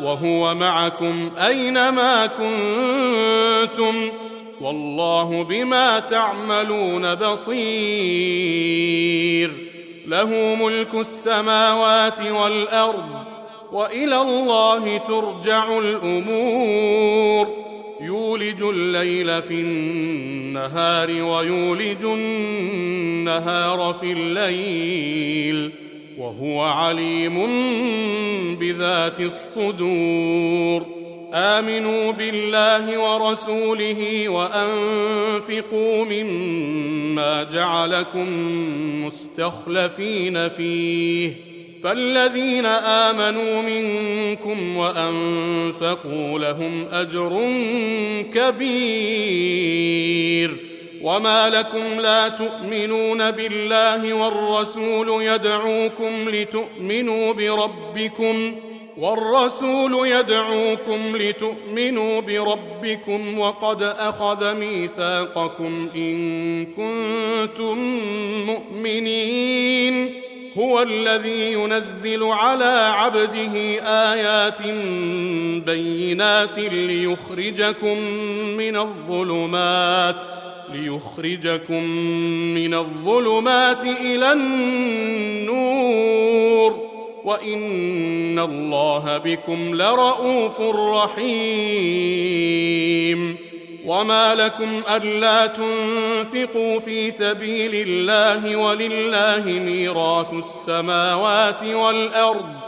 وهو معكم أينما كنتم والله بما تعملون بصير. له ملك السماوات والأرض وإلى الله ترجع الأمور. يولج الليل في النهار ويولج النهار في الليل. وهو عليم بذات الصدور. آمنوا بالله ورسوله وأنفقوا مما جعلكم مستخلفين فيه. فالذين آمنوا منكم وأنفقوا لهم أجر كبير. وما لكم لا تؤمنون بالله والرسول يدعوكم لتؤمنوا بربكم والرسول يدعوكم لتؤمنوا بربكم وقد اخذ ميثاقكم ان كنتم مؤمنين هو الذي ينزل على عبده ايات بينات ليخرجكم من الظلمات ليخرجكم من الظلمات إلى النور. وإن الله بكم لرءوف رحيم. وما لكم ألا تنفقوا في سبيل الله ولله ميراث السماوات والأرض.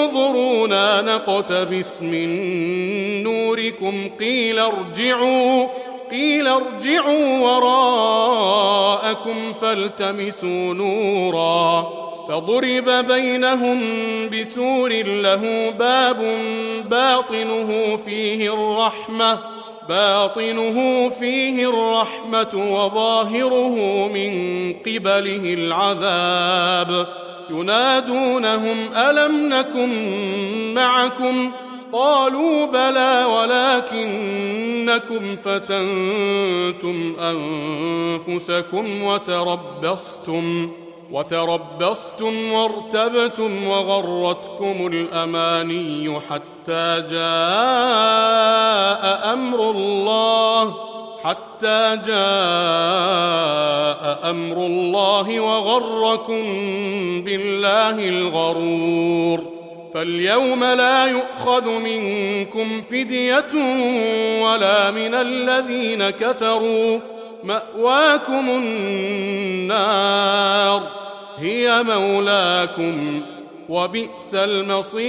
انظرونا نقتبس من نوركم قيل ارجعوا قيل ارجعوا وراءكم فالتمسوا نورا فضرب بينهم بسور له باب باطنه فيه الرحمة باطنه فيه الرحمة وظاهره من قبله العذاب. ينادونهم ألم نكن معكم؟ قالوا بلى ولكنكم فتنتم أنفسكم وتربصتم وتربصتم وارتبتم وغرتكم الأماني حتى جاء أمر الله حتى جاء أمر الله وغركم بالله الغرور فاليوم لا يؤخذ منكم فدية ولا من الذين كفروا مأواكم النار هي مولاكم وبئس المصير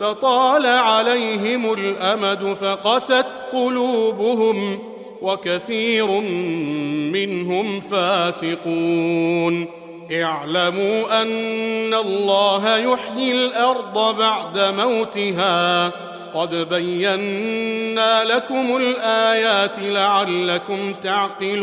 فطال عليهم الأمد فقست قلوبهم وكثير منهم فاسقون. اعلموا أن الله يحيي الأرض بعد موتها. قد بينا لكم الآيات لعلكم تعقلون.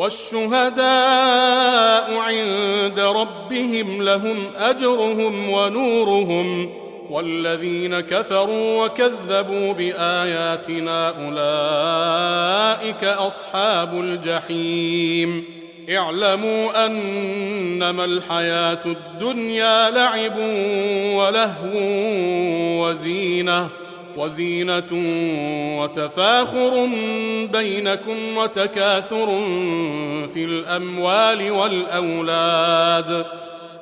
والشهداء عند ربهم لهم أجرهم ونورهم والذين كفروا وكذبوا بآياتنا أولئك أصحاب الجحيم. اعلموا أنما الحياة الدنيا لعب ولهو وزينة وزينة وتفاخر بينكم وتكاثر في الأموال والأولاد.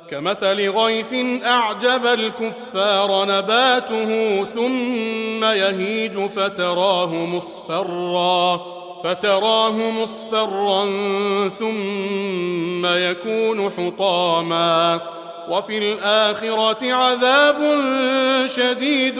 كمثل غيث أعجب الكفار نباته ثم يهيج فتراه مصفرا فتراه مصفرا ثم يكون حطاما. وفي الآخرة عذاب شديد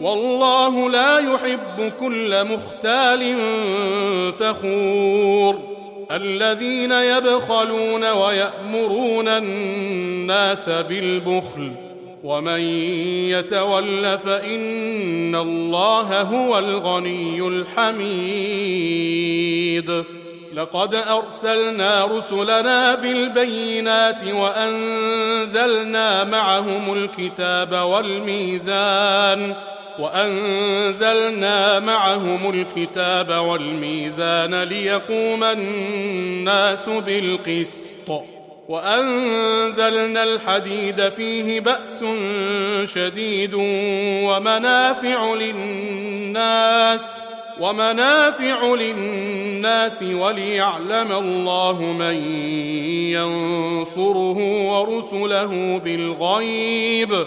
والله لا يحب كل مختال فخور. الذين يبخلون ويأمرون الناس بالبخل ومن يتول فإن الله هو الغني الحميد. لقد أرسلنا رسلنا بالبينات وأنزلنا معهم الكتاب والميزان. وأنزلنا معهم الكتاب والميزان ليقوم الناس بالقسط. وأنزلنا الحديد فيه بأس شديد ومنافع للناس ومنافع للناس وليعلم الله من ينصره ورسله بالغيب.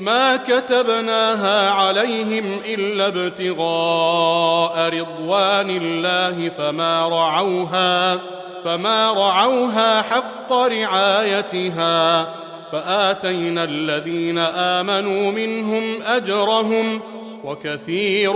ما كتبناها عليهم إلا ابتغاء رضوان الله فما رعوها فما رعوها حق رعايتها. فآتينا الذين آمنوا منهم أجرهم وكثير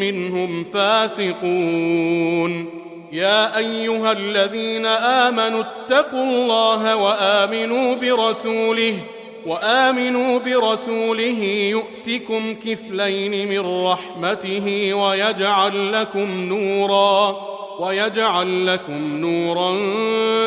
منهم فاسقون. يا أيها الذين آمنوا اتقوا الله وآمنوا برسوله وآمنوا برسوله يؤتكم كفلين من رحمته ويجعل لكم نورا ويجعل لكم نورا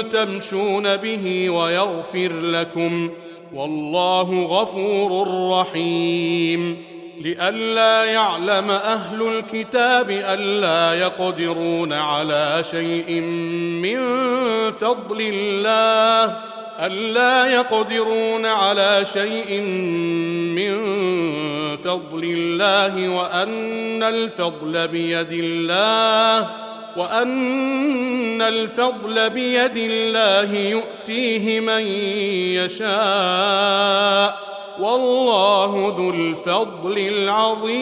تمشون به ويغفر لكم. والله غفور رحيم. لئلا يعلم أهل الكتاب الا يقدرون على شيء من فضل الله ألا يقدرون على شيء من فضل الله وأن الفضل بيد الله وأن الفضل بيد الله يؤتيه من يشاء والله ذو الفضل العظيم.